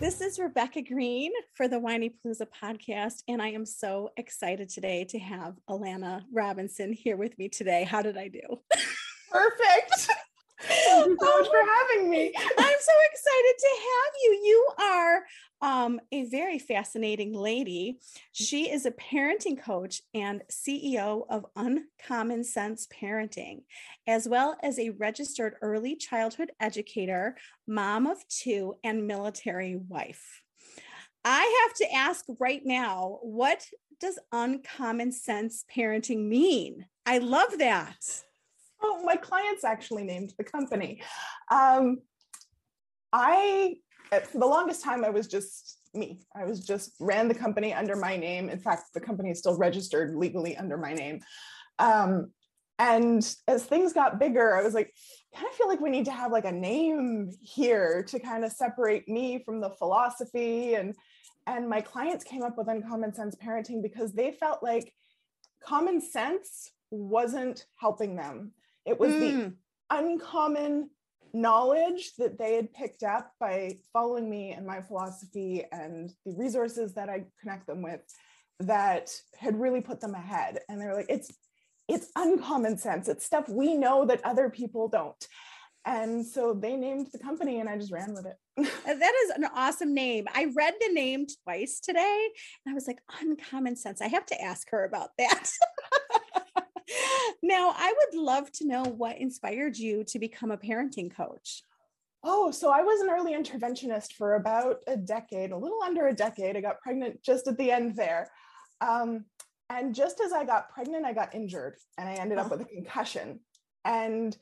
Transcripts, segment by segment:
This is Rebecca Green for the Whinypaluza podcast, and I am so excited today to have Allana Robinson here with me today. How did I do? Perfect. Thank you so oh much for having me. I'm so excited to have you. You are um, a very fascinating lady. She is a parenting coach and CEO of Uncommon Sense Parenting, as well as a registered early childhood educator, mom of two, and military wife. I have to ask right now what does uncommon sense parenting mean? I love that. Oh, my clients actually named the company. Um, I, for the longest time, I was just me. I was just ran the company under my name. In fact, the company is still registered legally under my name. Um, and as things got bigger, I was like, kind of feel like we need to have like a name here to kind of separate me from the philosophy and and my clients came up with uncommon sense parenting because they felt like common sense wasn't helping them it was mm. the uncommon knowledge that they had picked up by following me and my philosophy and the resources that I connect them with that had really put them ahead. And they were like, it's it's uncommon sense. It's stuff we know that other people don't. And so they named the company and I just ran with it. Uh, that is an awesome name. I read the name twice today and I was like, uncommon sense. I have to ask her about that. now, I would love to know what inspired you to become a parenting coach. Oh, so I was an early interventionist for about a decade, a little under a decade. I got pregnant just at the end there. Um, and just as I got pregnant, I got injured and I ended up with a concussion. And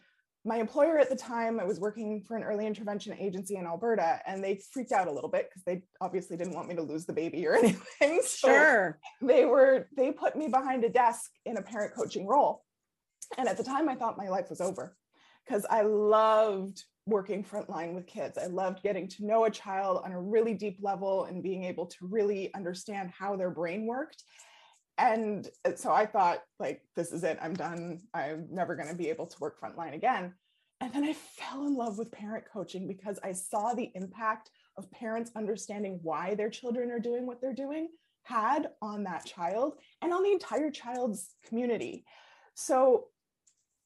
my employer at the time, I was working for an early intervention agency in Alberta, and they freaked out a little bit because they obviously didn't want me to lose the baby or anything. So sure. They were, they put me behind a desk in a parent coaching role. And at the time, I thought my life was over because I loved working frontline with kids. I loved getting to know a child on a really deep level and being able to really understand how their brain worked and uh, so I thought, like, this is it. I'm done. I'm never going to be able to work frontline again. And then I fell in love with parent coaching because I saw the impact of parents understanding why their children are doing what they're doing had on that child and on the entire child's community. So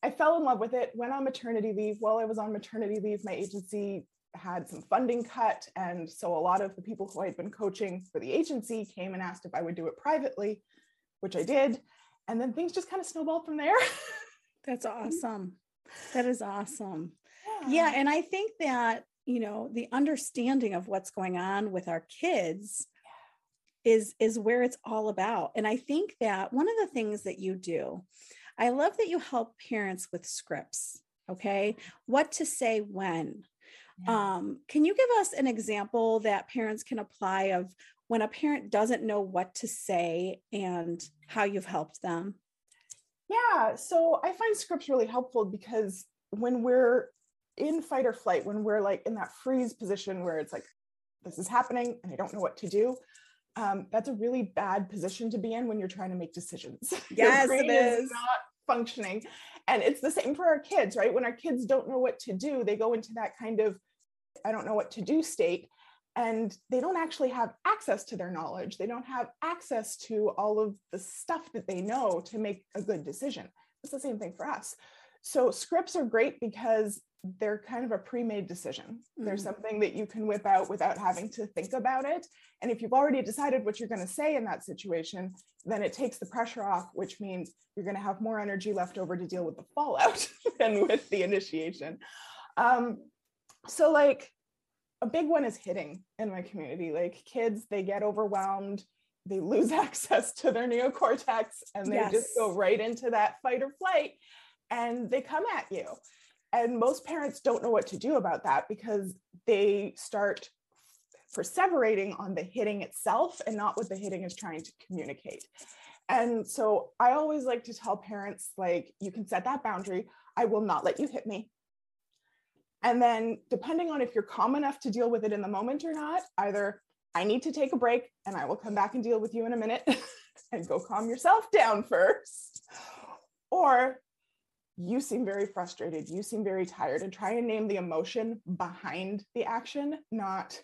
I fell in love with it, went on maternity leave. While I was on maternity leave, my agency had some funding cut. And so a lot of the people who I'd been coaching for the agency came and asked if I would do it privately which I did. And then things just kind of snowballed from there. That's awesome. That is awesome. Yeah. yeah. And I think that, you know, the understanding of what's going on with our kids is is where it's all about. And I think that one of the things that you do, I love that you help parents with scripts, okay? What to say when. Yeah. Um, can you give us an example that parents can apply of when a parent doesn't know what to say and how you've helped them? Yeah, so I find scripts really helpful because when we're in fight or flight, when we're like in that freeze position where it's like, this is happening and I don't know what to do, um, that's a really bad position to be in when you're trying to make decisions. Yes, it is. is not functioning. And it's the same for our kids, right? When our kids don't know what to do, they go into that kind of, I don't know what to do state and they don't actually have access to their knowledge. They don't have access to all of the stuff that they know to make a good decision. It's the same thing for us. So scripts are great because they're kind of a pre-made decision. Mm-hmm. There's something that you can whip out without having to think about it. And if you've already decided what you're going to say in that situation, then it takes the pressure off, which means you're going to have more energy left over to deal with the fallout than with the initiation. Um, so like a big one is hitting in my community. Like kids, they get overwhelmed, they lose access to their neocortex, and they yes. just go right into that fight or flight and they come at you. And most parents don't know what to do about that because they start perseverating on the hitting itself and not what the hitting is trying to communicate. And so I always like to tell parents like you can set that boundary. I will not let you hit me. And then depending on if you're calm enough to deal with it in the moment or not, either I need to take a break and I will come back and deal with you in a minute and go calm yourself down first. Or you seem very frustrated, you seem very tired, and try and name the emotion behind the action, not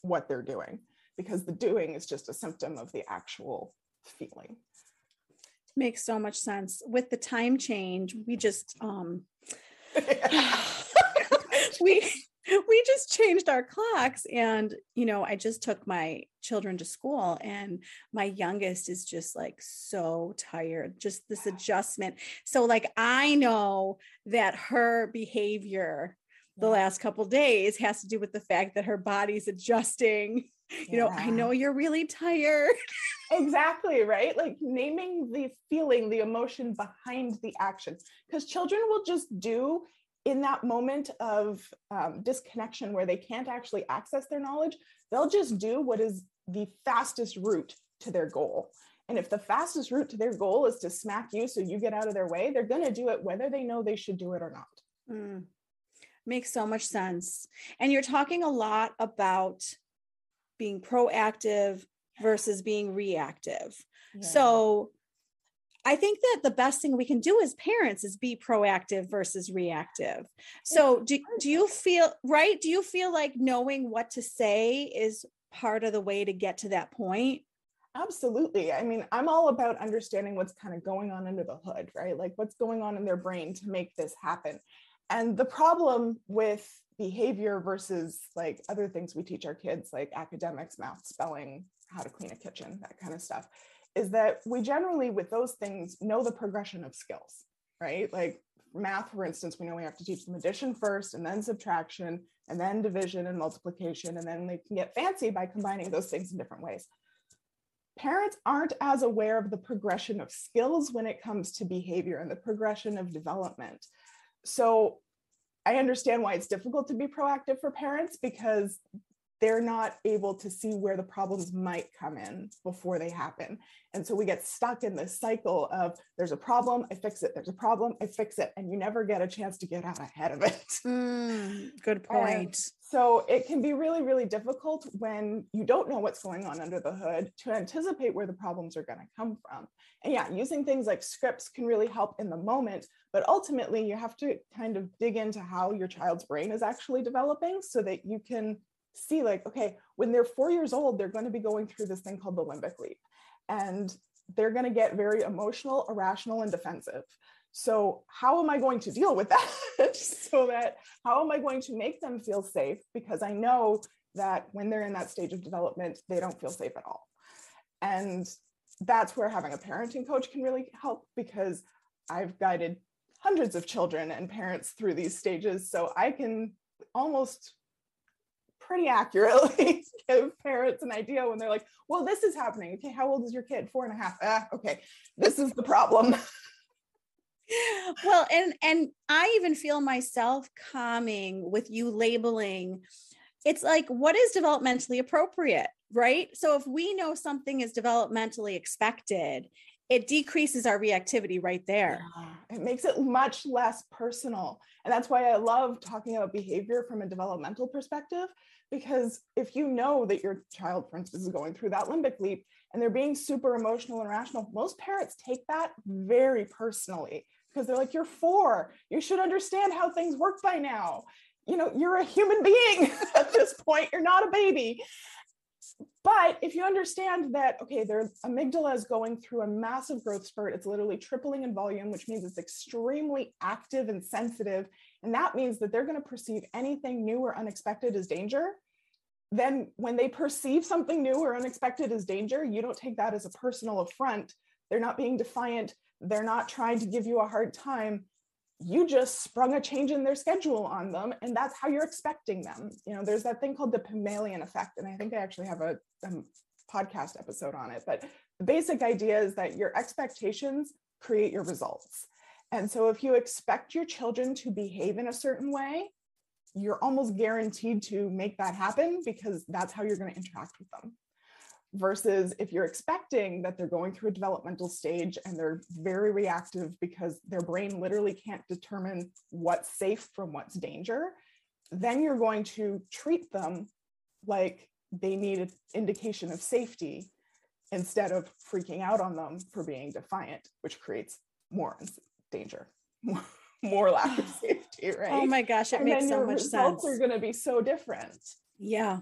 what they're doing, because the doing is just a symptom of the actual feeling. Makes so much sense. With the time change, we just um we we just changed our clocks and you know i just took my children to school and my youngest is just like so tired just this adjustment. So like i know that her behavior the last couple days has to do with the fact that her body's adjusting. You know i know you're really tired. Exactly right? Like naming the feeling the emotion behind the action. Because children will just do in that moment of um, disconnection where they can't actually access their knowledge, they'll just do what is the fastest route to their goal. And if the fastest route to their goal is to smack you so you get out of their way, they're going to do it whether they know they should do it or not. Mm. Makes so much sense. And you're talking a lot about being proactive versus being reactive. Yeah. So, I think that the best thing we can do as parents is be proactive versus reactive. So do, do you feel right? Do you feel like knowing what to say is part of the way to get to that point? Absolutely. I mean, I'm all about understanding what's kind of going on under the hood, right? Like what's going on in their brain to make this happen. And the problem with behavior versus like other things we teach our kids, like academics, math, spelling, how to clean a kitchen, that kind of stuff, is that we generally, with those things, know the progression of skills, right? Like math, for instance, we know we have to teach them addition first and then subtraction and then division and multiplication. And then they can get fancy by combining those things in different ways. Parents aren't as aware of the progression of skills when it comes to behavior and the progression of development. So I understand why it's difficult to be proactive for parents because they're not able to see where the problems might come in before they happen. And so we get stuck in this cycle of there's a problem, I fix it, there's a problem, I fix it, and you never get a chance to get out ahead of it. Mm, good point. And so it can be really, really difficult when you don't know what's going on under the hood to anticipate where the problems are going to come from. And yeah, using things like scripts can really help in the moment, but ultimately you have to kind of dig into how your child's brain is actually developing so that you can see like okay when they're four years old they're going to be going through this thing called the limbic leap and they're going to get very emotional irrational and defensive. So how am i going to deal with that? So that how am i going to make them feel safe? Because i know that when they're in that stage of development they don't feel safe at all. And that's where having a parenting coach can really help because i've guided hundreds of children and parents through these stages so i can almost pretty accurately give parents an idea when they're like, well, this is happening. Okay, how old is your kid? Four and a half. Ah, okay, this is the problem. well, and and I even feel myself calming with you labeling. It's like, what is developmentally appropriate, right? So if we know something is developmentally expected, it decreases our reactivity right there. Yeah, it makes it much less personal. And that's why I love talking about behavior from a developmental perspective because if you know that your child for instance is going through that limbic leap and they're being super emotional and rational most parents take that very personally because they're like you're four you should understand how things work by now you know, you're a human being at this point. You're not a baby. But if you understand that, okay, their amygdala is going through a massive growth spurt, it's literally tripling in volume, which means it's extremely active and sensitive. And that means that they're going to perceive anything new or unexpected as danger. Then, when they perceive something new or unexpected as danger, you don't take that as a personal affront. They're not being defiant. They're not trying to give you a hard time you just sprung a change in their schedule on them and that's how you're expecting them you know there's that thing called the pygmalion effect and i think i actually have a, a podcast episode on it but the basic idea is that your expectations create your results. And so if you expect your children to behave in a certain way you're almost guaranteed to make that happen because that's how you're going to interact with them. Versus if you're expecting that they're going through a developmental stage and they're very reactive because their brain literally can't determine what's safe from what's danger, then you're going to treat them like they need an indication of safety instead of freaking out on them for being defiant, which creates more danger, more, more lack of safety, right? Oh my gosh, it and makes so much sense. Results are going to be so different. Yeah.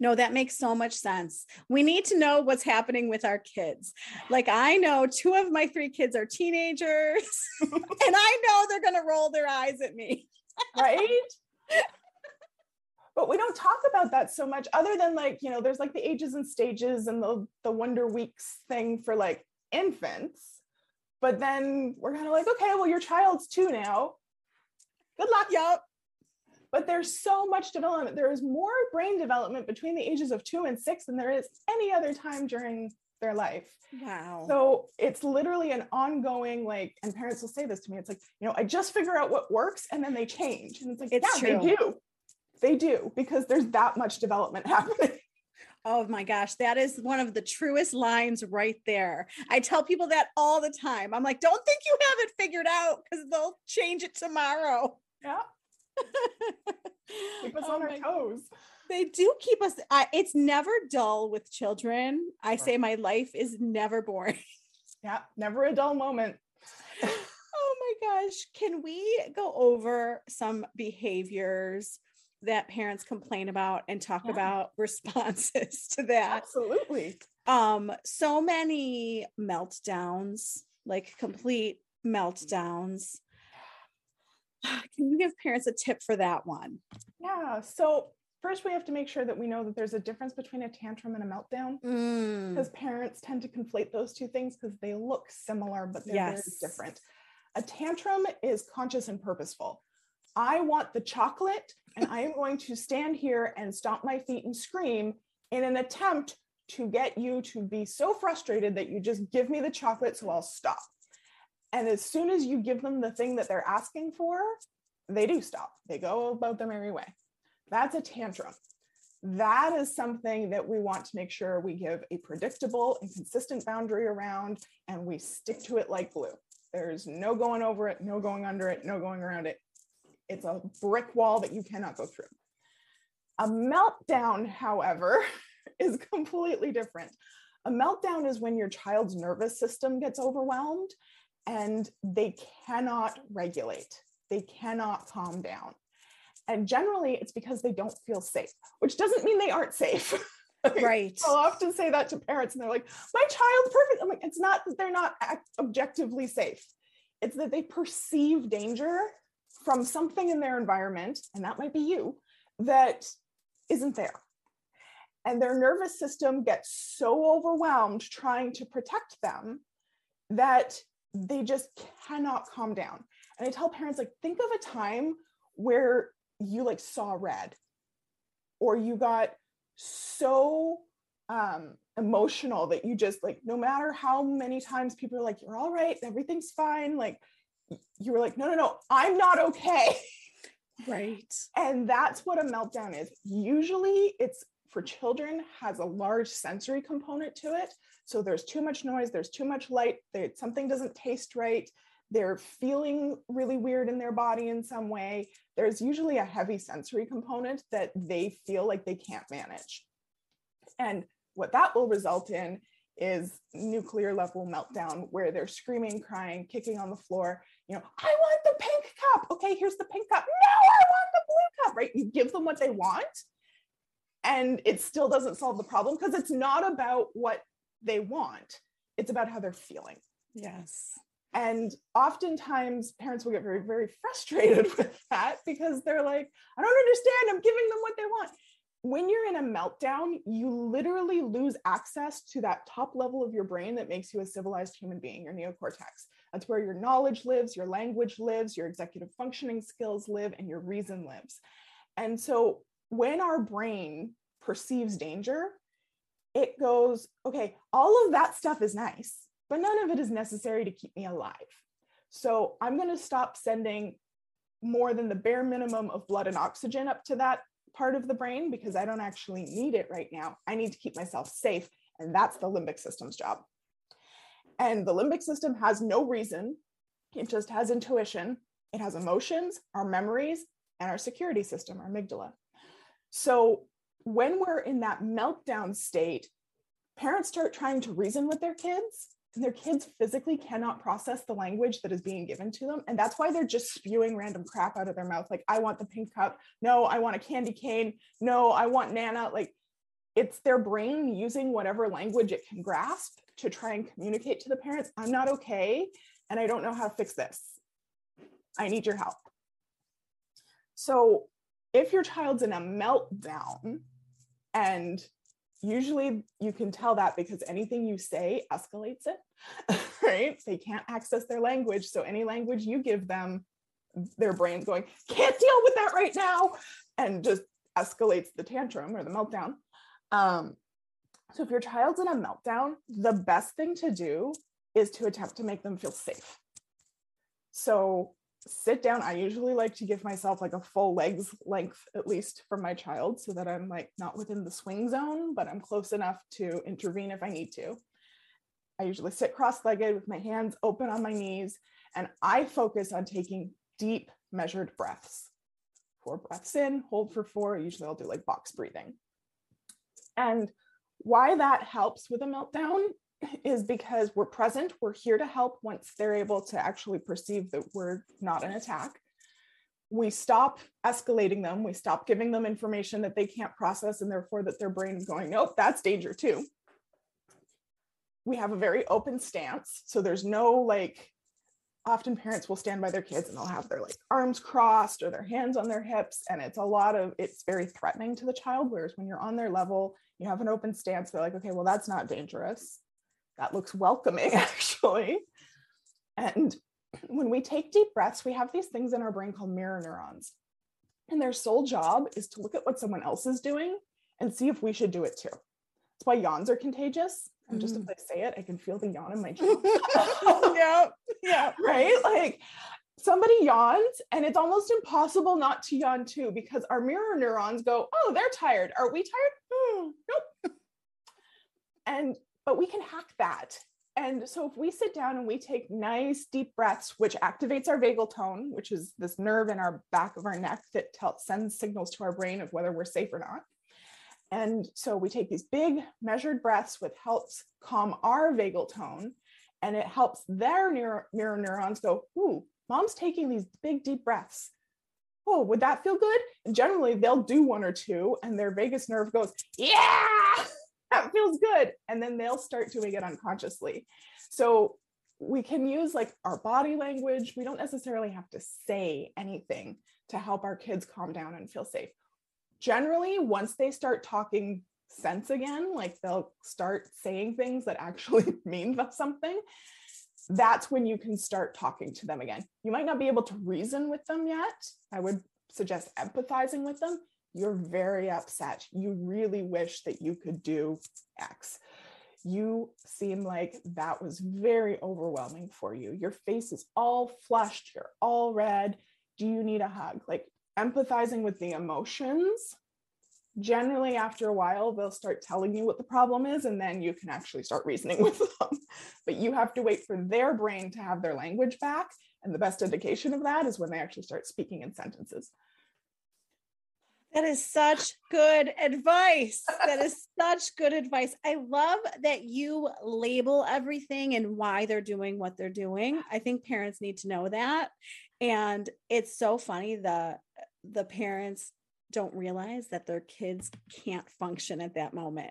No, that makes so much sense. We need to know what's happening with our kids. Like, I know two of my three kids are teenagers, and I know they're going to roll their eyes at me. right? But we don't talk about that so much, other than like, you know, there's like the ages and stages and the, the Wonder Weeks thing for like infants. But then we're kind of like, okay, well, your child's two now. Good luck. Yep but there's so much development. There is more brain development between the ages of two and six than there is any other time during their life. Wow. So it's literally an ongoing, like, and parents will say this to me. It's like, you know, I just figure out what works and then they change. And it's like, it's yeah, true. they do. They do because there's that much development happening. Oh my gosh, that is one of the truest lines right there. I tell people that all the time. I'm like, don't think you have it figured out because they'll change it tomorrow. Yeah keep us oh on our toes. They do keep us. Uh, it's never dull with children. I say my life is never boring. Yeah, never a dull moment. oh my gosh. Can we go over some behaviors that parents complain about and talk yeah. about responses to that? Absolutely. Um, so many meltdowns, like complete meltdowns. Can you give parents a tip for that one? Yeah. So first we have to make sure that we know that there's a difference between a tantrum and a meltdown mm. because parents tend to conflate those two things because they look similar but they're yes. very different a tantrum is conscious and purposeful i want the chocolate and i am going to stand here and stomp my feet and scream in an attempt to get you to be so frustrated that you just give me the chocolate so i'll stop and as soon as you give them the thing that they're asking for, they do stop. They go about their merry way. That's a tantrum. That is something that we want to make sure we give a predictable and consistent boundary around and we stick to it like glue. There's no going over it, no going under it, no going around it. It's a brick wall that you cannot go through. A meltdown, however, is completely different. A meltdown is when your child's nervous system gets overwhelmed and they cannot regulate, they cannot calm down. And generally, it's because they don't feel safe, which doesn't mean they aren't safe. right. I'll often say that to parents, and they're like, My child's perfect. I'm like, It's not that they're not objectively safe, it's that they perceive danger from something in their environment, and that might be you, that isn't there. And their nervous system gets so overwhelmed trying to protect them that they just cannot calm down. And I tell parents, like, think of a time where you like saw red or you got so um emotional that you just like no matter how many times people are like you're all right everything's fine like you were like no no no i'm not okay. Right. And that's what a meltdown is. Usually it's for children has a large sensory component to it. So there's too much noise, there's too much light, something doesn't taste right, they're feeling really weird in their body in some way. There's usually a heavy sensory component that they feel like they can't manage. And what that will result in is nuclear level meltdown where they're screaming, crying, kicking on the floor. You know, I want the pink cup. Okay, here's the pink cup. No, I want the blue cup, right? You give them what they want and it still doesn't solve the problem because it's not about what they want, it's about how they're feeling. Yes. And oftentimes parents will get very, very frustrated with that because they're like, I don't understand. I'm giving them what they want. When you're in a meltdown, you literally lose access to that top level of your brain that makes you a civilized human being, your neocortex. That's where your knowledge lives, your language lives, your executive functioning skills live, and your reason lives. And so when our brain perceives danger, it goes, okay, all of that stuff is nice, but none of it is necessary to keep me alive. So I'm going to stop sending more than the bare minimum of blood and oxygen up to that part of the brain because I don't actually need it right now. I need to keep myself safe. And that's the limbic system's job. And the limbic system has no reason, it just has intuition, it has emotions, our memories, and our security system, our amygdala. So when we're in that meltdown state, parents start trying to reason with their kids, their kids physically cannot process the language that is being given to them. And that's why they're just spewing random crap out of their mouth. Like, I want the pink cup. No, I want a candy cane. No, I want Nana. Like, it's their brain using whatever language it can grasp to try and communicate to the parents I'm not okay and I don't know how to fix this. I need your help. So, if your child's in a meltdown, and usually you can tell that because anything you say escalates it, right? They can't access their language. So, any language you give them, their brain's going, can't deal with that right now, and just escalates the tantrum or the meltdown. Um, so if your child's in a meltdown, the best thing to do is to attempt to make them feel safe. So sit down. I usually like to give myself like a full legs length at least from my child so that I'm like not within the swing zone, but I'm close enough to intervene if I need to. I usually sit cross legged with my hands open on my knees, and I focus on taking deep, measured breaths. Four breaths in, hold for four. Usually I'll do like box breathing. And why that helps with a meltdown is because we're present, we're here to help once they're able to actually perceive that we're not an attack. We stop escalating them, we stop giving them information that they can't process, and therefore that their brain is going, nope, that's danger too. We have a very open stance. So there's no like, often parents will stand by their kids and they'll have their like arms crossed or their hands on their hips. And it's a lot of, it's very threatening to the child. Whereas when you're on their level, you have an open stance, they're like, okay, well, that's not dangerous. That looks welcoming, actually. And when we take deep breaths, we have these things in our brain called mirror neurons. And their sole job is to look at what someone else is doing and see if we should do it too. That's why yawns are contagious. And just mm. if I say it, I can feel the yawn in my chest. yeah. Yeah. Right. Like somebody yawns and it's almost impossible not to yawn too because our mirror neurons go, oh, they're tired. Are we tired? Hmm, nope. and but we can hack that. And so if we sit down and we take nice deep breaths, which activates our vagal tone, which is this nerve in our back of our neck that tells, sends signals to our brain of whether we're safe or not. And so we take these big measured breaths, which helps calm our vagal tone, and it helps their mirror, mirror neurons go, ooh, mom's taking these big deep breaths. Oh, would that feel good? And generally they'll do one or two and their vagus nerve goes, yeah, that feels good. And then they'll start doing it unconsciously. So we can use like our body language. We don't necessarily have to say anything to help our kids calm down and feel safe. Generally, once they start talking sense again, like they'll start saying things that actually mean something, that's when you can start talking to them again. You might not be able to reason with them yet. I would suggest empathizing with them. You're very upset. You really wish that you could do X. You seem like that was very overwhelming for you. Your face is all flushed, you're all red. Do you need a hug? Like empathizing with the emotions generally after a while they'll start telling you what the problem is and then you can actually start reasoning with them but you have to wait for their brain to have their language back and the best indication of that is when they actually start speaking in sentences that is such good advice. That is such good advice. I love that you label everything and why they're doing what they're doing. I think parents need to know that. And it's so funny the the parents don't realize that their kids can't function at that moment.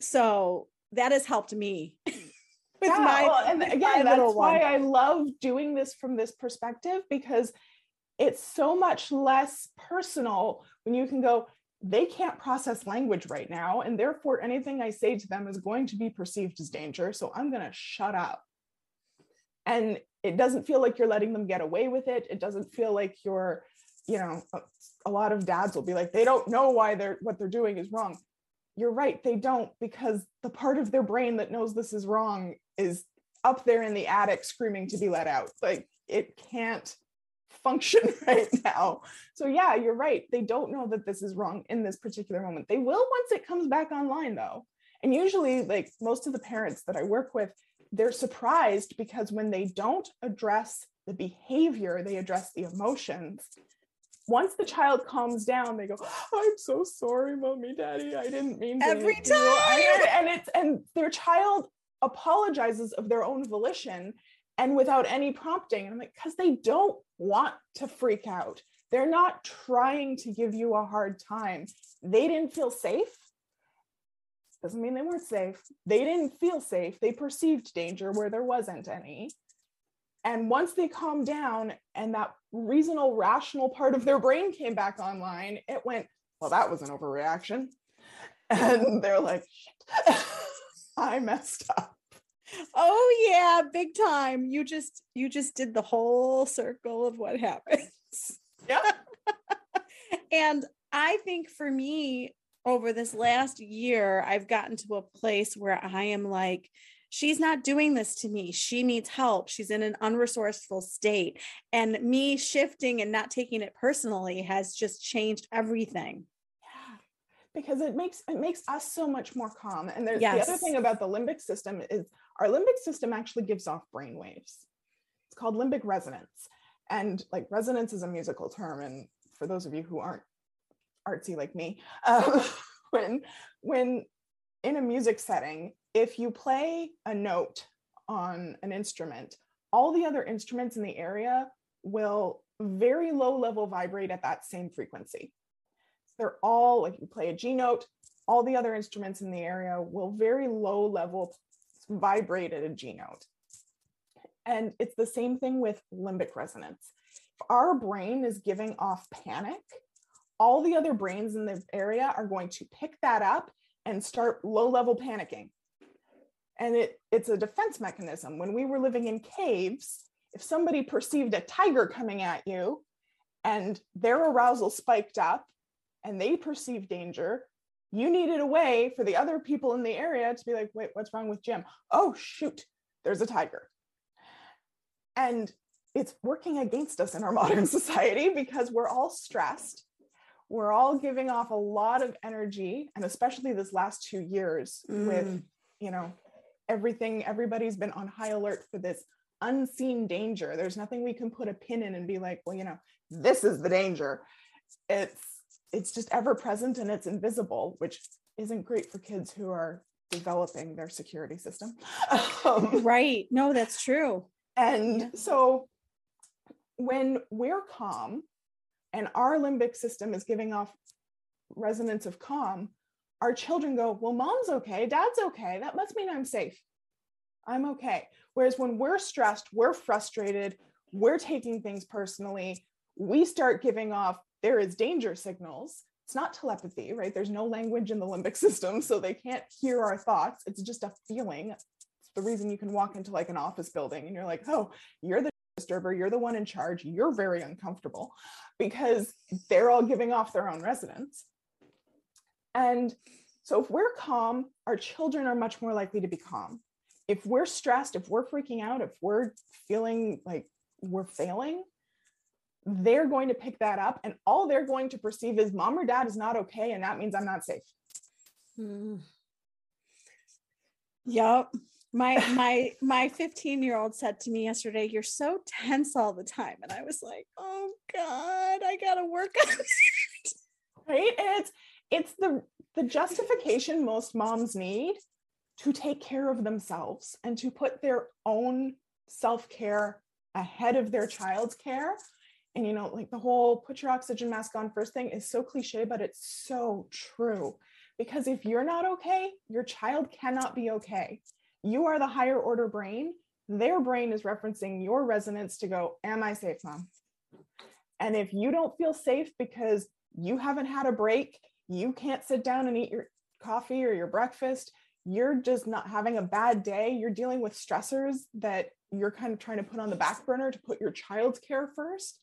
So that has helped me. with yeah, my, well, and with again, that's little why one. I love doing this from this perspective because it's so much less personal when you can go, they can't process language right now. And therefore, anything I say to them is going to be perceived as danger. So I'm going to shut up. And it doesn't feel like you're letting them get away with it. It doesn't feel like you're, you know, a, a lot of dads will be like, they don't know why they're what they're doing is wrong. You're right, they don't, because the part of their brain that knows this is wrong is up there in the attic screaming to be let out. Like it can't function right now. So yeah, you're right. They don't know that this is wrong in this particular moment. They will once it comes back online though. And usually like most of the parents that I work with, they're surprised because when they don't address the behavior, they address the emotions. Once the child calms down, they go, "I'm so sorry, mommy, daddy. I didn't mean to." Every hit you." I- time! and it's and their child apologizes of their own volition and without any prompting. And I'm like, because they don't want to freak out. They're not trying to give you a hard time. They didn't feel safe. Doesn't mean they weren't safe. They didn't feel safe. They perceived danger where there wasn't any. And once they calmed down and that reasonable, rational part of their brain came back online, it went, well, that was an overreaction. And they're like, I messed up. Oh yeah, big time. You just you just did the whole circle of what happens. Yeah. and I think for me over this last year, I've gotten to a place where I am like, she's not doing this to me. She needs help. She's in an unresourceful state. And me shifting and not taking it personally has just changed everything. Yeah. Because it makes it makes us so much more calm. And there's the other thing about the limbic system is our limbic system actually gives off brain waves. It's called limbic resonance. And like resonance is a musical term. And for those of you who aren't artsy like me, um, when when in a music setting, if you play a note on an instrument, all the other instruments in the area will very low level vibrate at that same frequency. They're all like you play a G note, all the other instruments in the area will very low level vibrate at a G note. And it's the same thing with limbic resonance. If our brain is giving off panic, all the other brains in the area are going to pick that up and start low level panicking. And it, it's a defense mechanism. When we were living in caves, if somebody perceived a tiger coming at you and their arousal spiked up and they perceived danger, you needed a way for the other people in the area to be like, wait, what's wrong with Jim? Oh, shoot, there's a tiger. And it's working against us in our modern society because we're all stressed. We're all giving off a lot of energy, and especially this last two years with, Mm. you know, everything, everybody's been on high alert for this unseen danger. There's nothing we can put a pin in and be like, well, you know, this is the danger. It's it's just ever present and it's invisible, which isn't great for kids who are developing their security system. Um, Right. No, that's true. and Yeah. so when we're calm and our limbic system is giving off resonance of calm, our children go, Well, mom's okay, dad's okay. That must mean I'm safe. I'm okay. Whereas when we're stressed, we're frustrated, we're taking things personally, we start giving off, there is danger signals. It's not telepathy, right? There's no language in the limbic system, so they can't hear our thoughts. It's just a feeling. It's the reason you can walk into like an office building and you're like, oh, you're the disturber, you're the one in charge, you're very uncomfortable because they're all giving off their own resonance. And so if we're calm, our children are much more likely to be calm. If we're stressed, if we're freaking out, if we're feeling like we're failing, they're going to pick that up and all they're going to perceive is mom or dad is not okay and that means I'm not safe. Mm. Yep. My my my 15 year old said to me yesterday, You're so tense all the time. And I was like, Oh God, I gotta work on it. right and it's it's the the justification most moms need to take care of themselves and to put their own self-care ahead of their child's care And you know, like the whole put your oxygen mask on first thing is so cliche, but it's so true. Because if you're not okay, your child cannot be okay. You are the higher order brain. Their brain is referencing your resonance to go, Am I safe, mom? And if you don't feel safe because you haven't had a break, you can't sit down and eat your coffee or your breakfast, you're just not having a bad day, you're dealing with stressors that you're kind of trying to put on the back burner to put your child's care first,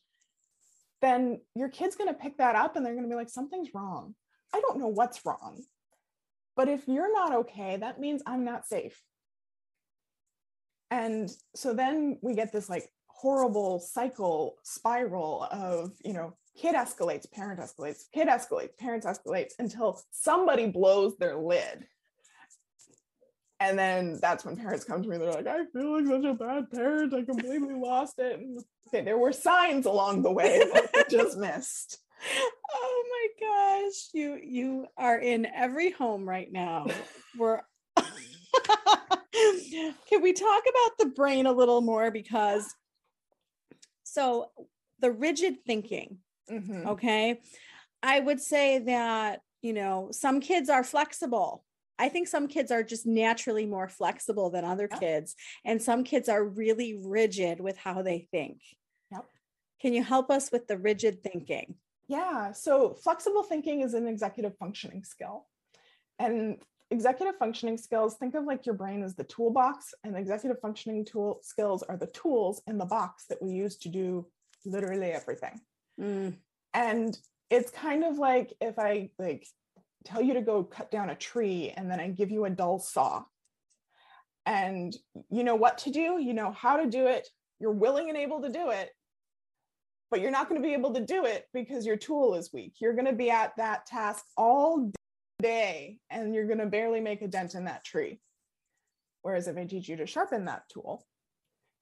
then your kid's going to pick that up and they're going to be like, something's wrong. I don't know what's wrong. But if you're not okay, that means I'm not safe. And so then we get this like horrible cycle spiral of, you know, kid escalates, parent escalates, kid escalates, parents escalates until somebody blows their lid and then that's when parents come to me they're like i feel like such a bad parent i completely lost it. And, okay there were signs along the way that I just missed. Oh my gosh you you are in every home right now. We're can we talk about the brain a little more? Because so the rigid thinking mm-hmm. okay? I would say that you know some kids are flexible I think some kids are just naturally more flexible than other yep. kids, and some kids are really rigid with how they think. Yep. Can you help us with the rigid thinking? Yeah. So, flexible thinking is an executive functioning skill. And executive functioning skills, think of like your brain as the toolbox, and executive functioning tool skills are the tools in the box that we use to do literally everything. Mm. And it's kind of like if I like tell you to go cut down a tree and then I give you a dull saw. And you know what to do, you know how to do it, you're willing and able to do it, but you're not going to be able to do it because your tool is weak. You're going to be at that task all day and you're going to barely make a dent in that tree. Whereas if I teach you to sharpen that tool,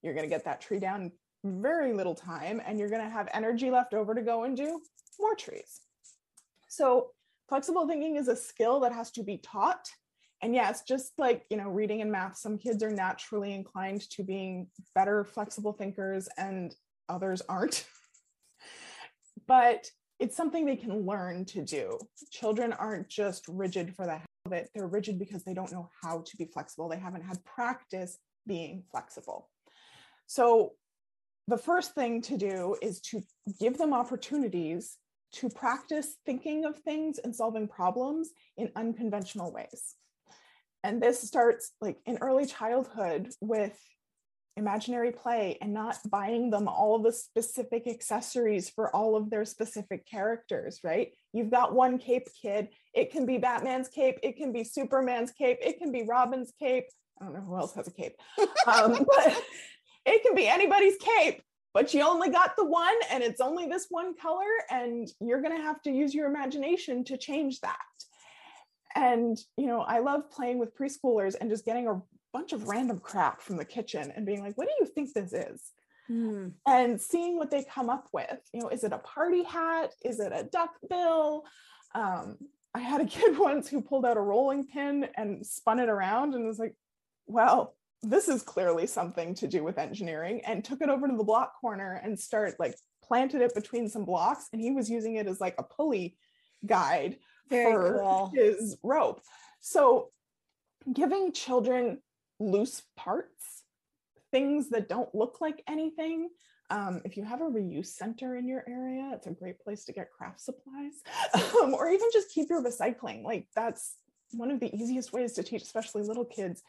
you're going to get that tree down very little time and you're going to have energy left over to go and do more trees. So flexible thinking is a skill that has to be taught. And yeah just like you know reading and math some kids are naturally inclined to being better flexible thinkers and others aren't. But it's something they can learn to do. Children aren't just rigid for the hell of it they're rigid because they don't know how to be flexible. They haven't had practice being flexible. So the first thing to do is to give them opportunities to practice thinking of things and solving problems in unconventional ways. And this starts like in early childhood with imaginary play and not buying them all the specific accessories for all of their specific characters, right? You've got one cape kid. It can be Batman's cape, it can be Superman's cape, it can be Robin's cape. I don't know who else has a cape, um, but it can be anybody's cape but you only got the one and it's only this one color and you're going to have to use your imagination to change that. And you know i love playing with preschoolers and just getting a bunch of random crap from the kitchen and being like what do you think this is? Mm. and seeing what they come up with you know is it a party hat? Is it a duck bill? Um, i had a kid once who pulled out a rolling pin and spun it around and was like well this is clearly something to do with engineering and took it over to the block corner and start like planted it between some blocks and he was using it as like a pulley guide Very for cool. his rope so giving children loose parts things that don't look like anything um, if you have a reuse center in your area it's a great place to get craft supplies um, or even just keep your recycling like that's one of the easiest ways to teach especially little kids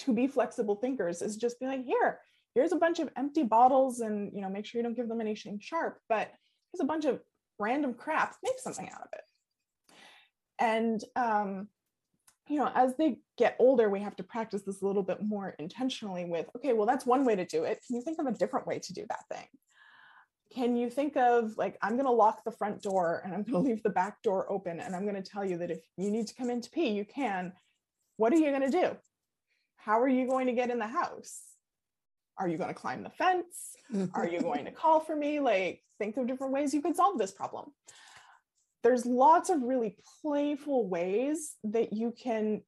to be flexible thinkers is just be like, here, here's a bunch of empty bottles and, you know, make sure you don't give them anything sharp, but here's a bunch of random crap, make something out of it. And, um, you know, as they get older, we have to practice this a little bit more intentionally with, okay, well, that's one way to do it. Can you think of a different way to do that thing? Can you think of like, I'm going to lock the front door and I'm going to leave the back door open and I'm going to tell you that if you need to come in to pee, you can. What are you going to do? How are you going to get in the house? Are you going to climb the fence? Are you going to call for me? Like, think of different ways you could solve this problem. There's lots of really playful ways that you can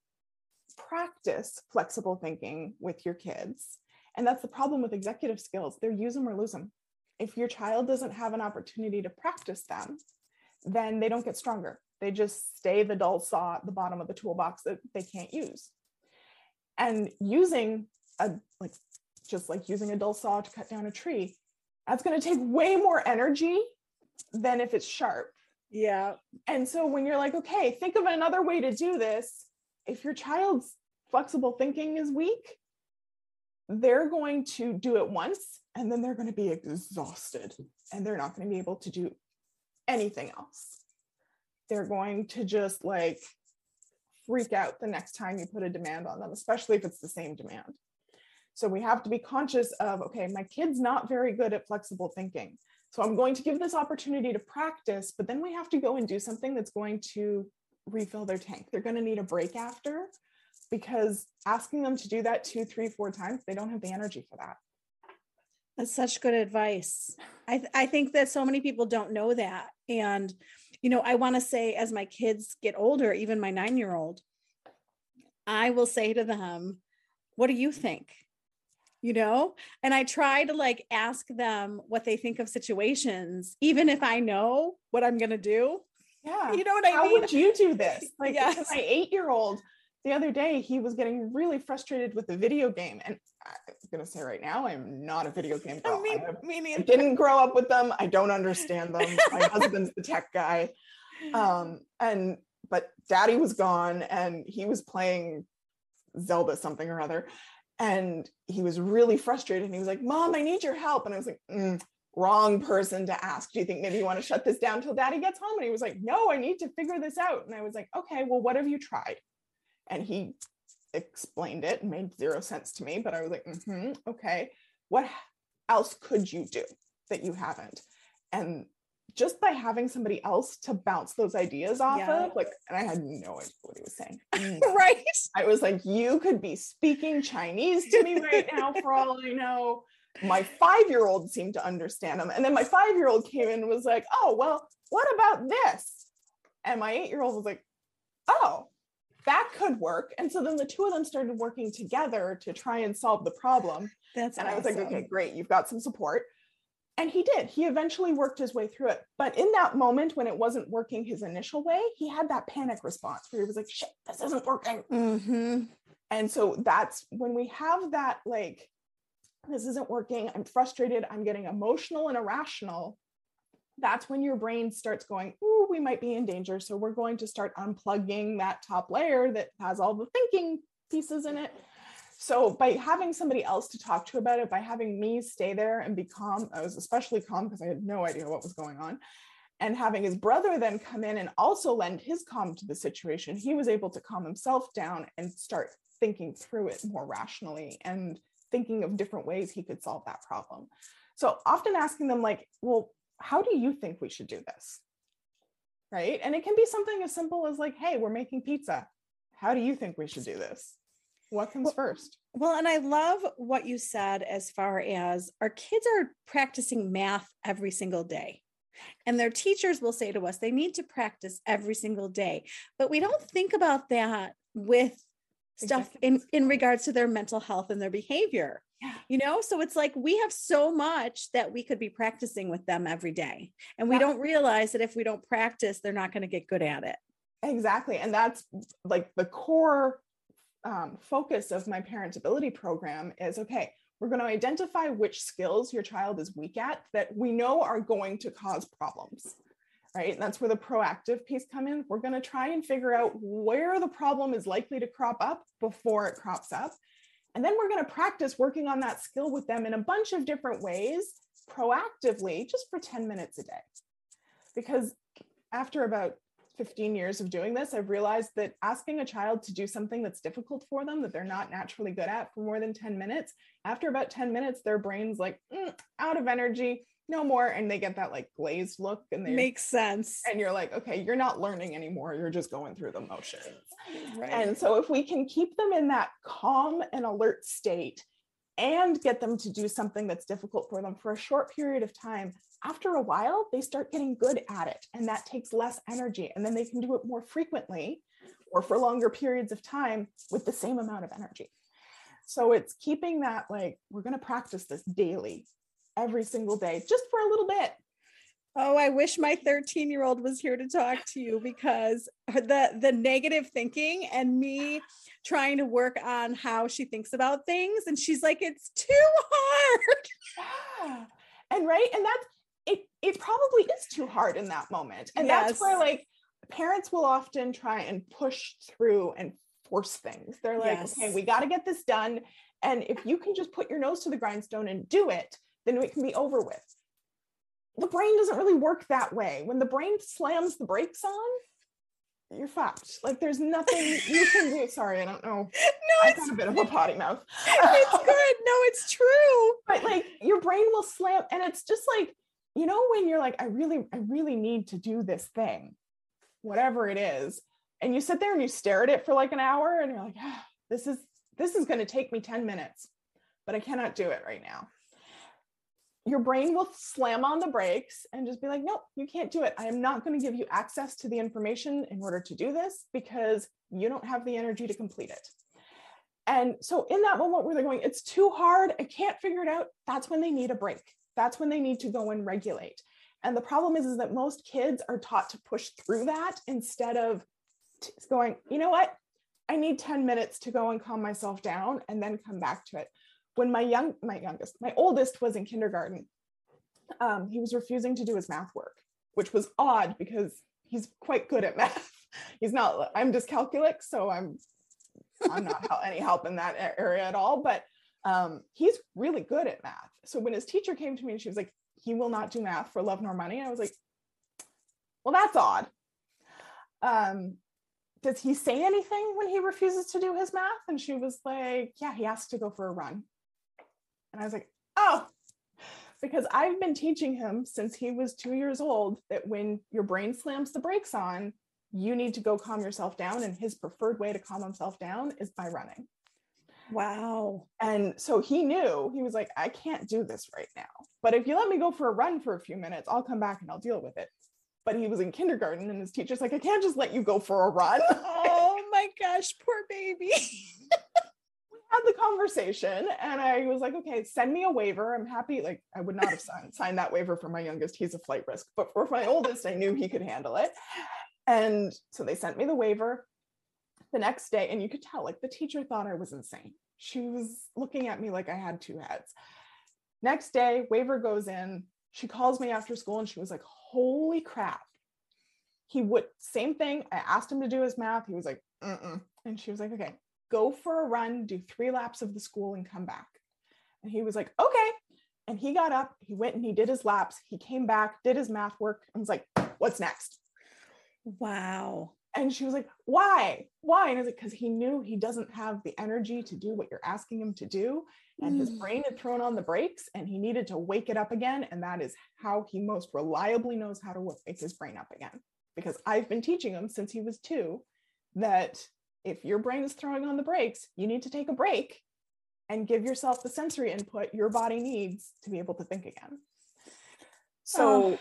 practice flexible thinking with your kids. And that's the problem with executive skills. They're use them or lose them. if your child doesn't have an opportunity to practice them, then they don't get stronger. They just stay the dull saw at the bottom of the toolbox that they can't use. And using a like just like using a dull saw to cut down a tree, that's going to take way more energy than if it's sharp. Yeah. And so when you're like, okay, think of another way to do this, if your child's flexible thinking is weak, they're going to do it once and then they're going to be exhausted and they're not going to be able to do anything else. They're going to just like freak out the next time you put a demand on them, especially if it's the same demand. So we have to be conscious of okay, my kid's not very good at flexible thinking. So I'm going to give this opportunity to practice, but then we have to go and do something that's going to refill their tank. They're going to need a break after because asking them to do that two, three, four times, they don't have the energy for that. That's such good advice. I, th- I think that so many people don't know that. And, you know, I want to say, as my kids get older, even my nine year old, I will say to them, What do you think? You know, and I try to like ask them what they think of situations, even if I know what I'm going to do. Yeah. You know what I How mean? would you do this? Like Yes. my eight year old, the other day, he was getting really frustrated with the video game. And going to say right now, I'm not a video game girl. I mean, I have me I didn't grow up with them. I don't understand them. My husband's the tech guy. Um, and but daddy was gone and he was playing Zelda something or other. And he was really frustrated. And he was like, Mom, I need your help. And I was like, "Mm, wrong person to ask. Do you think maybe you want to shut this down till daddy gets home? And he was like, No, I need to figure this out. And I was like, Okay, well, what have you tried? And he explained it and made zero sense to me. But I was like, mm-hmm, okay, what else could you do that you haven't? And just by having somebody else to bounce those ideas off Yeah. of, like, and I had no idea what he was saying. right. I was like, you could be speaking Chinese to me right now for all I know. My five year old seemed to understand him. And then my five year old came in and was like, oh, well, what about this? And my eight year old was like, oh, that could work. And so then the two of them started working together to try and solve the problem. That's And I was like, okay, great, you've got some support. And he did. He eventually worked his way through it. But in that moment when it wasn't working his initial way, he had that panic response where he was like, shit, this isn't working. Mhm. And so that's when we have that, like, this isn't working. I'm frustrated. I'm getting emotional and irrational. That's when your brain starts going, Ooh, we might be in danger. So we're going to start unplugging that top layer that has all the thinking pieces in it. So by having somebody else to talk to about it, by having me stay there and be calm, I was especially calm because I had no idea what was going on. And having his brother then come in and also lend his calm to the situation, he was able to calm himself down and start thinking through it more rationally and thinking of different ways he could solve that problem. So often asking them, like, well, how do you think we should do this? Right. And it can be something as simple as, like, hey, we're making pizza. How do you think we should do this? What comes Well- first? Well, and I love what you said as far as our kids are practicing math every single day. And their teachers will say to us, they need to practice every single day. But we don't think about that with stuff in, in regards to their mental health and their behavior. Yeah. You know, so it's like we have so much that we could be practicing with them every day. And we Yeah. don't realize that if we don't practice, they're not going to get good at it. Exactly. And that's like the core um, focus of my parentability program is okay, we're going to identify which skills your child is weak at that we know are going to cause problems. Right. And that's where the proactive piece come in. We're going to try and figure out where the problem is likely to crop up before it crops up. And then we're going to practice working on that skill with them in a bunch of different ways proactively, just for 10 minutes a day. Because after about 15 years of doing this, I've realized that asking a child to do something that's difficult for them that they're not naturally good at for more than 10 minutes, after about 10 minutes, their brain's like "Mm, out of energy, no more. And they get that like glazed look and they Makes sense. and you're like, okay, you're not learning anymore. You're just going through the motions. Right. And so if we can keep them in that calm and alert state and get them to do something that's difficult for them for a short period of time, after a while, they start getting good at it. And that takes less energy. And then they can do it more frequently or for longer periods of time with the same amount of energy. So it's keeping that like, we're going to practice this daily every single day, just for a little bit. Oh, I wish my 13 year old was here to talk to you because the the negative thinking and me trying to work on how she thinks about things. And she's like, it's too hard. Yeah. And right. And that's it, it probably is too hard in that moment. And yes. that's where like parents will often try and push through and force things. They're like, yes. okay, we got to get this done. And if you can just put your nose to the grindstone and do it, then it can be over with. The brain doesn't really work that way. When the brain slams the brakes on, you're fucked. Like there's nothing you can do. Sorry, I don't know. No, got a bit of a potty mouth. it's good. No, it's true. But like your brain will slam, and it's just like you know when you're like, I really, I really need to do this thing, whatever it is, and you sit there and you stare at it for like an hour, and you're like, ah, this is this is going to take me ten minutes, but I cannot do it right now your brain will slam on the brakes and just be like, nope, you can't do it. I am not going to give you access to the information in order to do this because you don't have the energy to complete it. And so, in that moment where they're going, it's too hard, I can't figure it out, that's when they need a break. That's when they need to go and regulate. And the problem is, is that most kids are taught to push through that instead of going, you know what? I need 10 minutes to go and calm myself down and then come back to it when my young my youngest my oldest was in kindergarten um, he was refusing to do his math work which was odd because he's quite good at math. He's not i'm dyscalculic so i'm i'm not any help in that area at all but um, he's really good at math. So when his teacher came to me and she was like he will not do math for love nor money i was like well that's odd. Um, does he say anything when he refuses to do his math? And she was like yeah he has to go for a run and I was like, oh, because I've been teaching him since he was two years old that when your brain slams the brakes on, you need to go calm yourself down. And his preferred way to calm himself down is by running. Wow. And so he knew, he was like, I can't do this right now. But if you let me go for a run for a few minutes, I'll come back and I'll deal with it. But he was in kindergarten and his teacher's like, I can't just let you go for a run. Oh my gosh, poor baby. had the conversation and I was like, okay, send me a waiver. I'm happy. Like, I would not have signed, signed that waiver for my youngest. He's a flight risk. But for my oldest, I knew he could handle it. And so they sent me the waiver the next day. And you could tell, like, the teacher thought I was insane. She was looking at me like I had two heads. Next day, waiver goes in. She calls me after school and she was like, holy crap. He would, same thing. I asked him to do his math. He was like, Mm-mm. and she was like, okay, go for a run, do three laps of the school, and come back. And he was like, okay. And he got up, he went and he did his laps. He came back, did his math work, and was like, what's next? Wow. And she was like, why? Why? And I was like, because he knew he doesn't have the energy to do what you're asking him to do. And mm. his brain had thrown on the brakes and he needed to wake it up again. And that is how he most reliably knows how to wake his brain up again. Because I've been teaching him since he was two that if your brain is throwing on the brakes, you need to take a break and give yourself the sensory input your body needs to be able to think again. So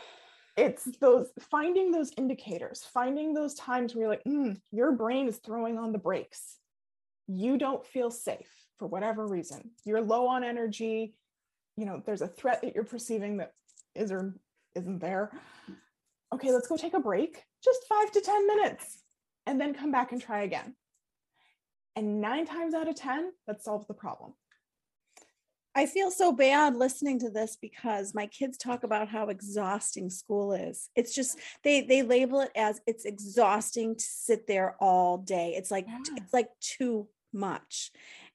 it's those finding those indicators, finding those times where you're like, mm, your brain is throwing on the brakes. You don't feel safe for whatever reason. You're low on energy. You know, there's a threat that you're perceiving that is or isn't there. Okay, let's go take a break, just five to 10 minutes, and then come back and try again. And nine times out of 10, that solves the problem. I feel so bad listening to this because my kids talk about how exhausting school is. It's just they they label it as it's exhausting to sit there all day. It's like yeah. it's like too much.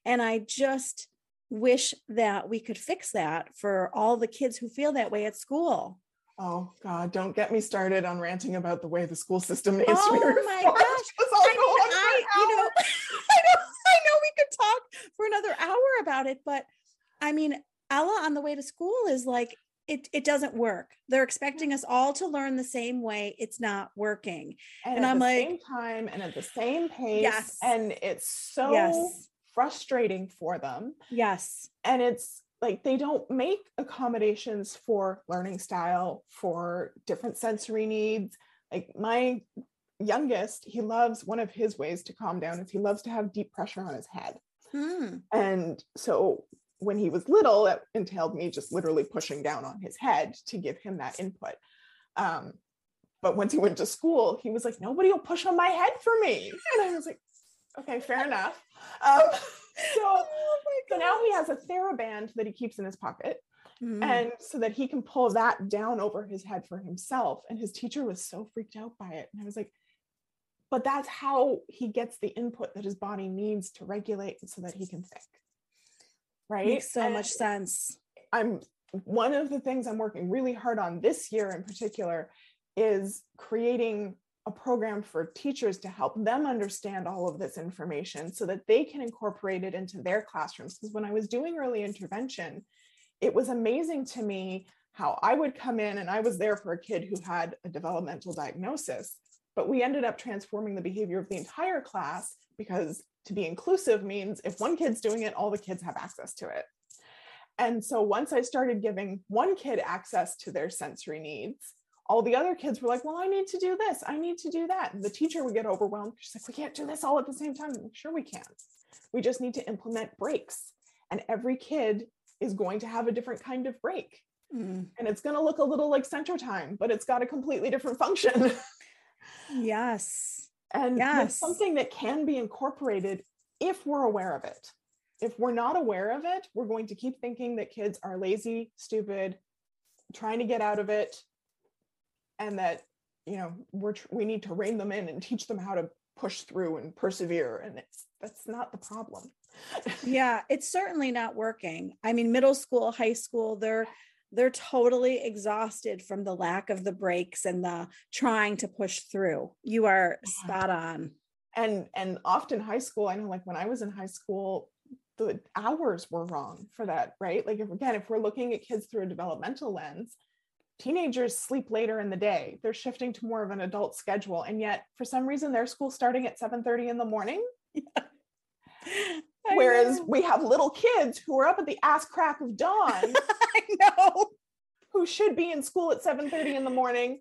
And I just wish that we could fix that for all the kids who feel that way at school. Oh God, don't get me started on ranting about the way the school system needs oh to be reformed. Oh my gosh. I, mean, I you know, talk for another hour about it, but I mean, Ella on the way to school is like, it, it doesn't work. They're expecting us all to learn the same way. It's not working. And, and I'm like, same time and at the same pace. Yes. And it's so yes. frustrating for them. Yes. And it's like they don't make accommodations for learning style, for different sensory needs. Like my youngest, he loves one of his ways to calm down is he loves to have deep pressure on his head. Hmm. And so when he was little, it entailed me just literally pushing down on his head to give him that input. Um, but once he went to school, he was like, nobody will push on my head for me. And I was like, okay, fair enough. Um, so, oh so now he has a TheraBand that he keeps in his pocket. Mm-hmm. And so that he can pull that down over his head for himself. And his teacher was so freaked out by it. And I was like, but that's how he gets the input that his body needs to regulate so that he can think. Right. Makes so and much sense. I'm one of the things I'm working really hard on this year in particular is creating a program for teachers to help them understand all of this information so that they can incorporate it into their classrooms. Because when I was doing early intervention, it was amazing to me how I would come in and I was there for a kid who had a developmental diagnosis, but we ended up transforming the behavior of the entire class because to be inclusive means if one kid's doing it, all the kids have access to it. And so once I started giving one kid access to their sensory needs, all the other kids were like, Well, I need to do this, I need to do that. And the teacher would get overwhelmed. She's like, We can't do this all at the same time. Sure, we can. We just need to implement breaks. And every kid is going to have a different kind of break. Mm. And it's going to look a little like center time, but it's got a completely different function. yes. And yes. it's something that can be incorporated if we're aware of it. If we're not aware of it, we're going to keep thinking that kids are lazy, stupid, trying to get out of it, and that you know we're we need to rein them in and teach them how to push through and persevere. And it's that's not the problem yeah, it's certainly not working. I mean, middle school, high school, they're they're totally exhausted from the lack of the breaks and the trying to push through. You are spot on. And and often high school, I know like when I was in high school, the hours were wrong for that, right? Like if again, if we're looking at kids through a developmental lens, teenagers sleep later in the day. They're shifting to more of an adult schedule. And yet for some reason their school starting at 7 30 in the morning. Yeah. Whereas we have little kids who are up at the ass crack of dawn. I know. Who should be in school at 7 30 in the morning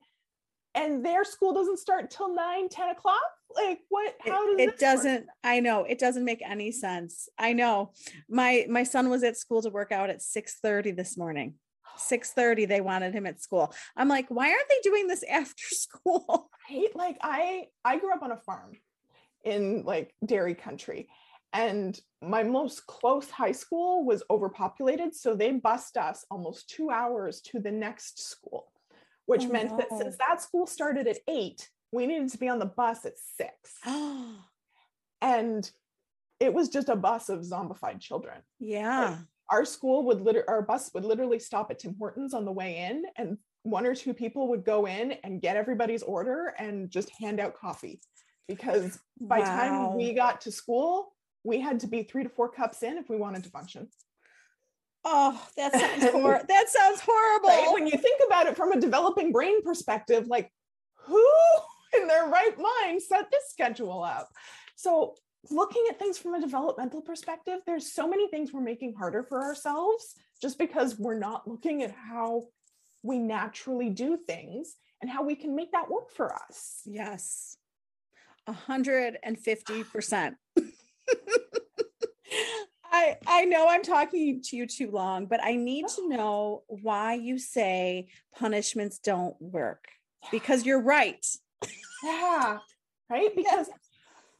and their school doesn't start till 9 10 o'clock like what how does it, it doesn't work? i know it doesn't make any sense i know my my son was at school to work out at 6 30 this morning 6 30 they wanted him at school i'm like why aren't they doing this after school right like i i grew up on a farm in like dairy country and my most close high school was overpopulated. So they bussed us almost two hours to the next school, which oh, meant no. that since that school started at eight, we needed to be on the bus at six. and it was just a bus of zombified children. Yeah. Like our school would literally, our bus would literally stop at Tim Hortons on the way in, and one or two people would go in and get everybody's order and just hand out coffee. Because by wow. time we got to school, we had to be three to four cups in if we wanted to function. Oh, that sounds hor- that sounds horrible. Right? When you think about it from a developing brain perspective, like who in their right mind set this schedule up? So looking at things from a developmental perspective, there's so many things we're making harder for ourselves just because we're not looking at how we naturally do things and how we can make that work for us. Yes. 150%. I I know I'm talking to you too long, but I need to know why you say punishments don't work. Because you're right. Yeah. Right? Because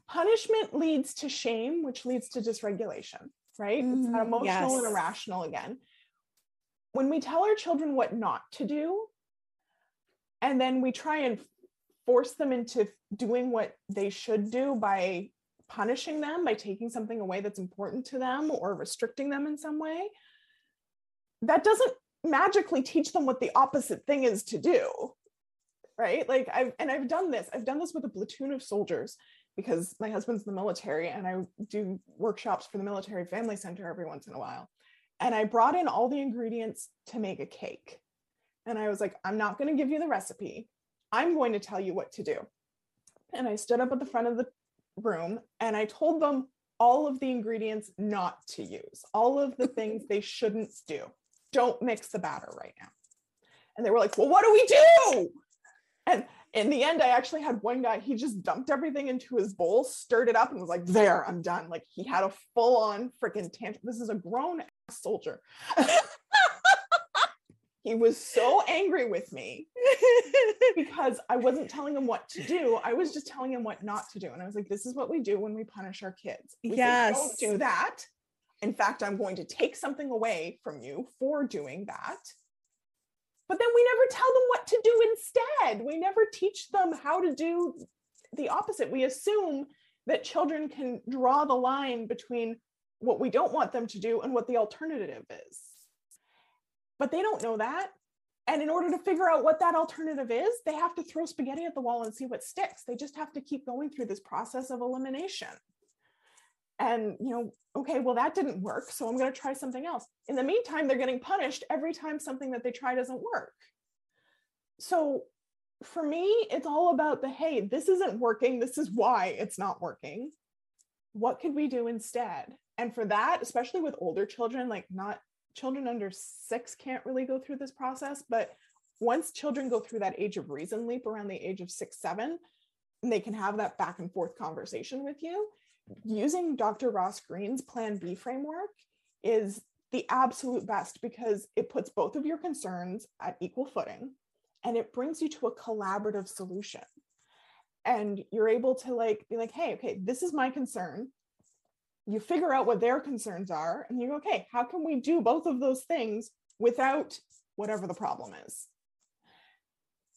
punishment leads to shame, which leads to dysregulation, right? Mm, it's that emotional yes. and irrational again. When we tell our children what not to do, and then we try and force them into doing what they should do by punishing them by taking something away that's important to them or restricting them in some way, that doesn't magically teach them what the opposite thing is to do. Right. Like I've, and I've done this, I've done this with a platoon of soldiers because my husband's in the military and I do workshops for the military family center every once in a while. And I brought in all the ingredients to make a cake. And I was like, I'm not going to give you the recipe. I'm going to tell you what to do. And I stood up at the front of the room and I told them all of the ingredients not to use, all of the things they shouldn't do. Don't mix the batter right now. And they were like, well, what do we do? And in the end, I actually had one guy, he just dumped everything into his bowl, stirred it up, and was like, there, I'm done. Like he had a full on freaking tantrum. This is a grown ass soldier. he was so angry with me because I wasn't telling him what to do. I was just telling him what not to do. And I was like, this is what we do when we punish our kids. We say, Don't do that. In fact, I'm going to take something away from you for doing that. But then we never tell them what to do instead. We never teach them how to do the opposite. We assume that children can draw the line between what we don't want them to do and what the alternative is. But they don't know that. And in order to figure out what that alternative is, they have to throw spaghetti at the wall and see what sticks. They just have to keep going through this process of elimination. And, you know, okay, well, that didn't work. So I'm going to try something else. In the meantime, they're getting punished every time something that they try doesn't work. So for me, it's all about the hey, this isn't working. This is why it's not working. What could we do instead? And for that, especially with older children, like not children under six can't really go through this process, but once children go through that age of reason leap around the age of six, seven, and they can have that back and forth conversation with you, using Dr. Ross Greene's Plan B framework is the absolute best because it puts both of your concerns at equal footing and it brings you to a collaborative solution. And you're able to like be like, hey, okay, this is my concern. You figure out what their concerns are, and you go, okay, how can we do both of those things without whatever the problem is?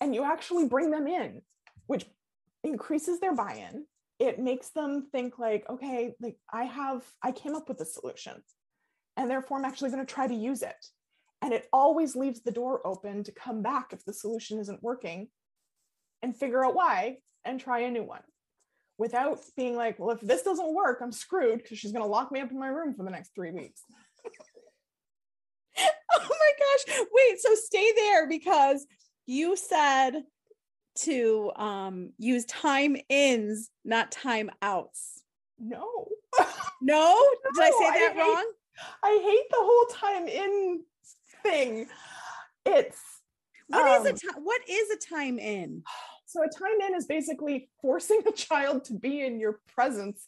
And you actually bring them in, which increases their buy-in. It makes them think like, okay, like I have, I came up with a solution, and therefore I'm actually going to try to use it. And it always leaves the door open to come back if the solution isn't working and figure out why and try a new one without being like, well, if this doesn't work, I'm screwed because she's going to lock me up in my room for the next three weeks. oh my gosh. Wait, so stay there because you said to um use time ins, not time outs. No, No? Did I No, say I that hate- wrong? I hate the whole time in thing. It's What is a um, time what is a time in? so a time in is basically forcing a child to be in your presence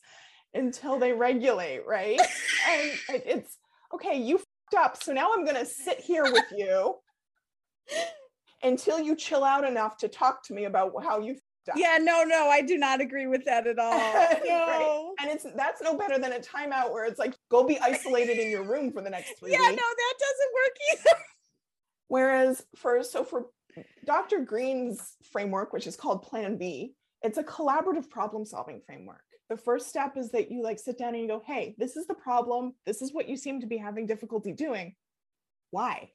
until they regulate, right? and it's okay, you fucked up. So now I'm going to sit here with you until you chill out enough to talk to me about how you fucked up. Yeah, no, no, I do not agree with that at all. No. And it's that's no better than a timeout where it's like go be isolated in your room for the next three Yeah, no, that doesn't work either. Whereas for so for Dr. Greene's framework, which is called Plan B, it's a collaborative problem solving framework. The first step is that you like sit down and you go, hey, this is the problem. This is what you seem to be having difficulty doing. Why?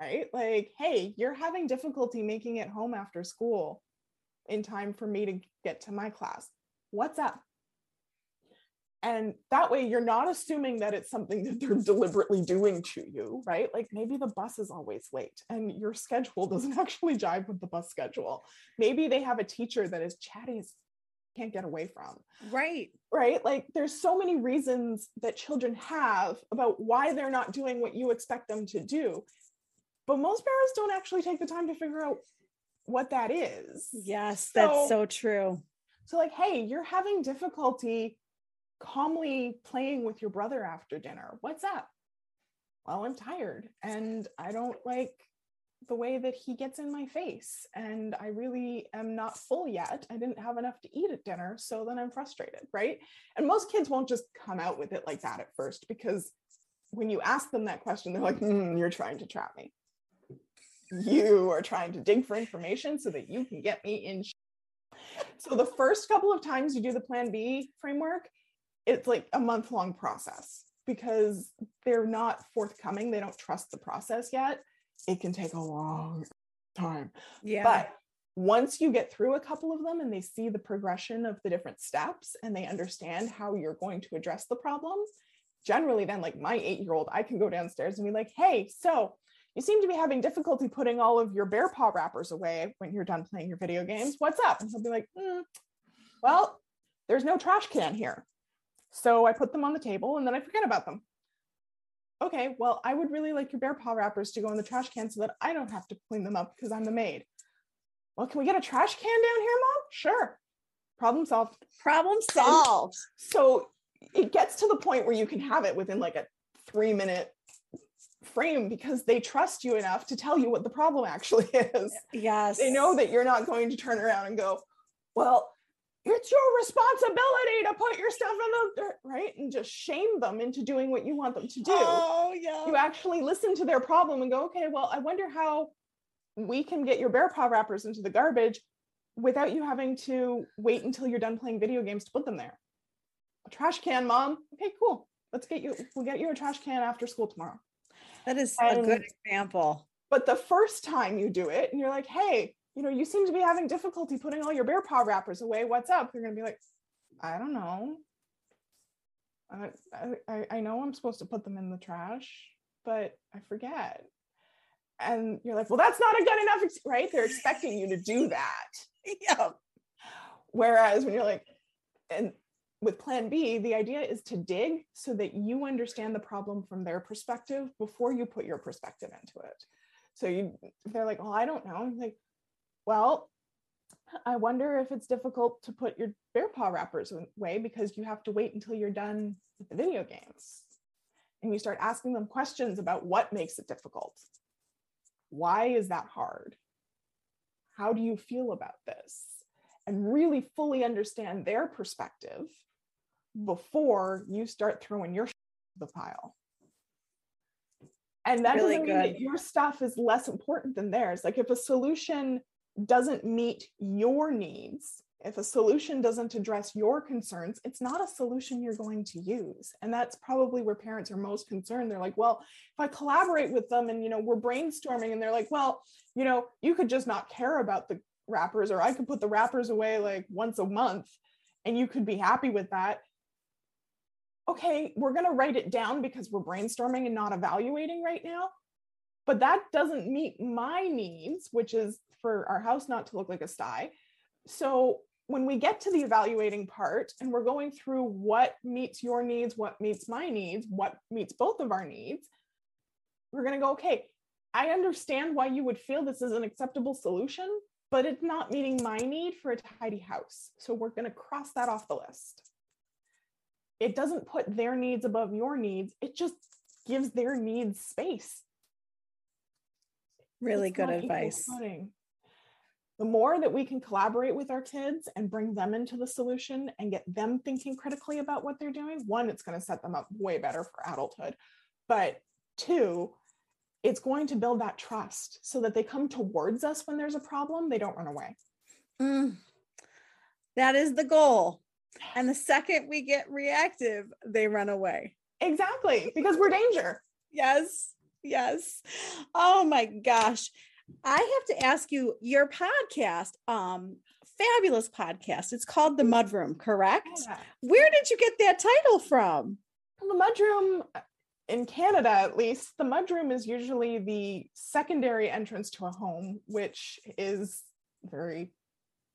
Right? Like, hey, you're having difficulty making it home after school in time for me to get to my class. What's up? And that way, you're not assuming that it's something that they're deliberately doing to you, right? Like maybe the bus is always late and your schedule doesn't actually jive with the bus schedule. Maybe they have a teacher that is chatty as can't get away from, Right. right? Like there's so many reasons that children have about why they're not doing what you expect them to do. But most parents don't actually take the time to figure out what that is. Yes, that's So- so true. So, like, hey, you're having difficulty calmly playing with your brother after dinner. What's up? Well, I'm tired and I don't like the way that he gets in my face. And I really am not full yet. I didn't have enough to eat at dinner. So then I'm frustrated, right? And most kids won't just come out with it like that at first because when you ask them that question, they're like, "Hmm, you're trying to trap me. You are trying to dig for information so that you can get me in so the first couple of times you do the plan B framework, it's like a month long process because they're not forthcoming. They don't trust the process yet. It can take a long time. Yeah. But once you get through a couple of them and they see the progression of the different steps and they understand how you're going to address the problem, generally, then, like my eight year old, I can go downstairs and be like, hey, so you seem to be having difficulty putting all of your bear paw wrappers away when you're done playing your video games. What's up? And he'll be like, "Hmm, well, there's no trash can here. So I put them on the table and then I forget about them. Okay, well, I would really like your bear paw wrappers to go in the trash can so that I don't have to clean them up because I'm the maid. Well, can we get a trash can down here, mom? Sure. Problem solved. Problem solved. So it gets to the point where you can have it within like a three minute frame because they trust you enough to tell you what the problem actually is. Yes. They know that you're not going to turn around and go, well, it's your responsibility to put your stuff in the dirt, right? And just shame them into doing what you want them to do. Oh, yeah. You actually listen to their problem and go, okay, well, I wonder how we can get your bear paw wrappers into the garbage without you having to wait until you're done playing video games to put them there. A trash can, mom. Okay, cool. Let's get you, we'll get you a trash can after school tomorrow. That is a good example. But the first time you do it and you're like, hey, you know, you seem to be having difficulty putting all your bear paw wrappers away. What's up? They're going to be like, I don't know. I, I, I know I'm supposed to put them in the trash, but I forget. And you're like, well, that's not a good enough, ex-, right? They're expecting you to do that. Yeah. Whereas when you're like, and with plan B, the idea is to dig so that you understand the problem from their perspective before you put your perspective into it. So you, they're like, well, I don't know, you're like, well, I wonder if it's difficult to put your bear paw wrappers away because you have to wait until you're done with the video games. And you start asking them questions about what makes it difficult. Why is that hard? How do you feel about this? And really fully understand their perspective before you start throwing your the pile. And that Really doesn't mean that your stuff is less important than theirs. Like if a solution doesn't meet your needs, if a solution doesn't address your concerns, it's not a solution you're going to use. And that's probably where parents are most concerned. They're like, well, if I collaborate with them and you know, we're brainstorming and they're like, well, you know, you could just not care about the wrappers or I could put the wrappers away like once a month and you could be happy with that. Okay, we're going to write it down because we're brainstorming and not evaluating right now. But that doesn't meet my needs, which is for our house not to look like a sty. So when we get to the evaluating part and we're going through what meets your needs, what meets my needs, what meets both of our needs, we're going to go, okay, I understand why you would feel this is an acceptable solution, but it's not meeting my need for a tidy house. So we're going to cross that off the list. It doesn't put their needs above your needs, it just gives their needs space. Really It's good advice. footing. The more that we can collaborate with our kids and bring them into the solution and get them thinking critically about what they're doing, one, it's going to set them up way better for adulthood. But two, it's going to build that trust so that they come towards us when there's a problem, they don't run away. Mm. That is the goal. And the second we get reactive, they run away. Exactly, because we're danger. Yes. Yes. Oh my gosh. I have to ask you your podcast, um, fabulous podcast. It's called The Mudroom, correct? Yeah. Where did you get that title from? The mudroom uh, in Canada, at least, the mudroom is usually the secondary entrance to a home, which is very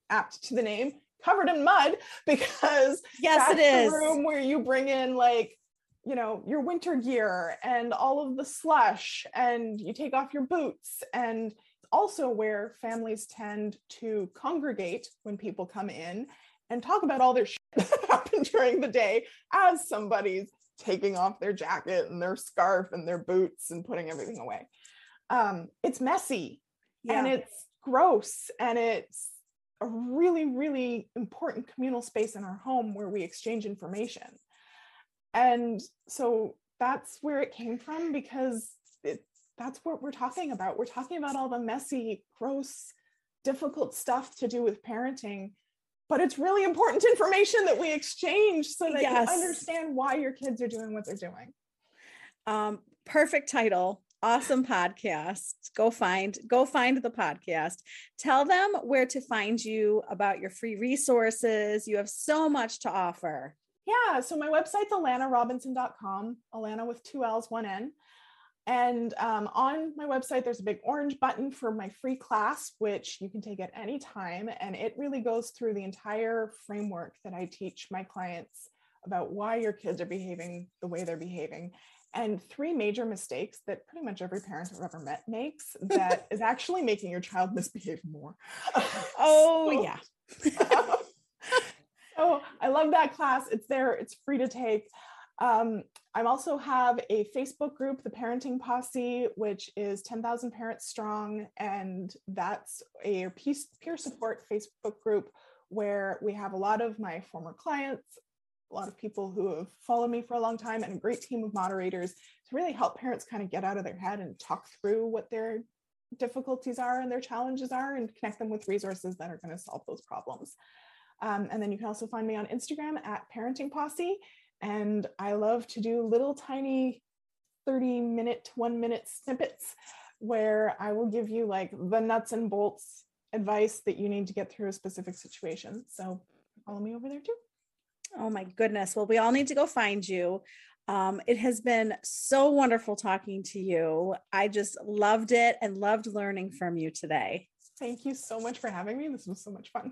apt to the name, covered in mud, because Yes, it is. the room where you bring in like you know your winter gear and all of the slush and you take off your boots and also where families tend to congregate when people come in and talk about all their shit that happened during the day as somebody's taking off their jacket and their scarf and their boots and putting everything away. Um, it's messy and it's gross and it's a really really important communal space in our home where we exchange information and so that's where it came from because it, that's what we're talking about. We're talking about all the messy gross difficult stuff to do with parenting but it's really important information that we exchange so that Yes. you understand why your kids are doing what they're doing. Um, perfect title. Awesome podcast. Go find go find the podcast. Tell them where to find you about your free resources. You have so much to offer Yeah, so my website's allanarobinson.com, Allana with two L's, one N. And um, on my website, there's a big orange button for my free class, which you can take at any time. And it really goes through the entire framework that I teach my clients about why your kids are behaving the way they're behaving. And three major mistakes that pretty much every parent I've ever met makes that is actually making your child misbehave more. oh yeah so I love that class. It's there, it's free to take. Um, I also have a Facebook group, the Parenting Posse, which is 10,000 parents strong. And that's a peer support Facebook group where we have a lot of my former clients, a lot of people who have followed me for a long time, and a great team of moderators to really help parents kind of get out of their head and talk through what their difficulties are and their challenges are and connect them with resources that are going to solve those problems. Um, and then you can also find me on Instagram at Parenting Posse. And I love to do little tiny 30 minute, one minute snippets where I will give you like the nuts and bolts advice that you need to get through a specific situation. So follow me over there too. Oh my goodness. Well, we all need to go find you. Um, it has been so wonderful talking to you. I just loved it and loved learning from you today. Thank you so much for having me. This was so much fun.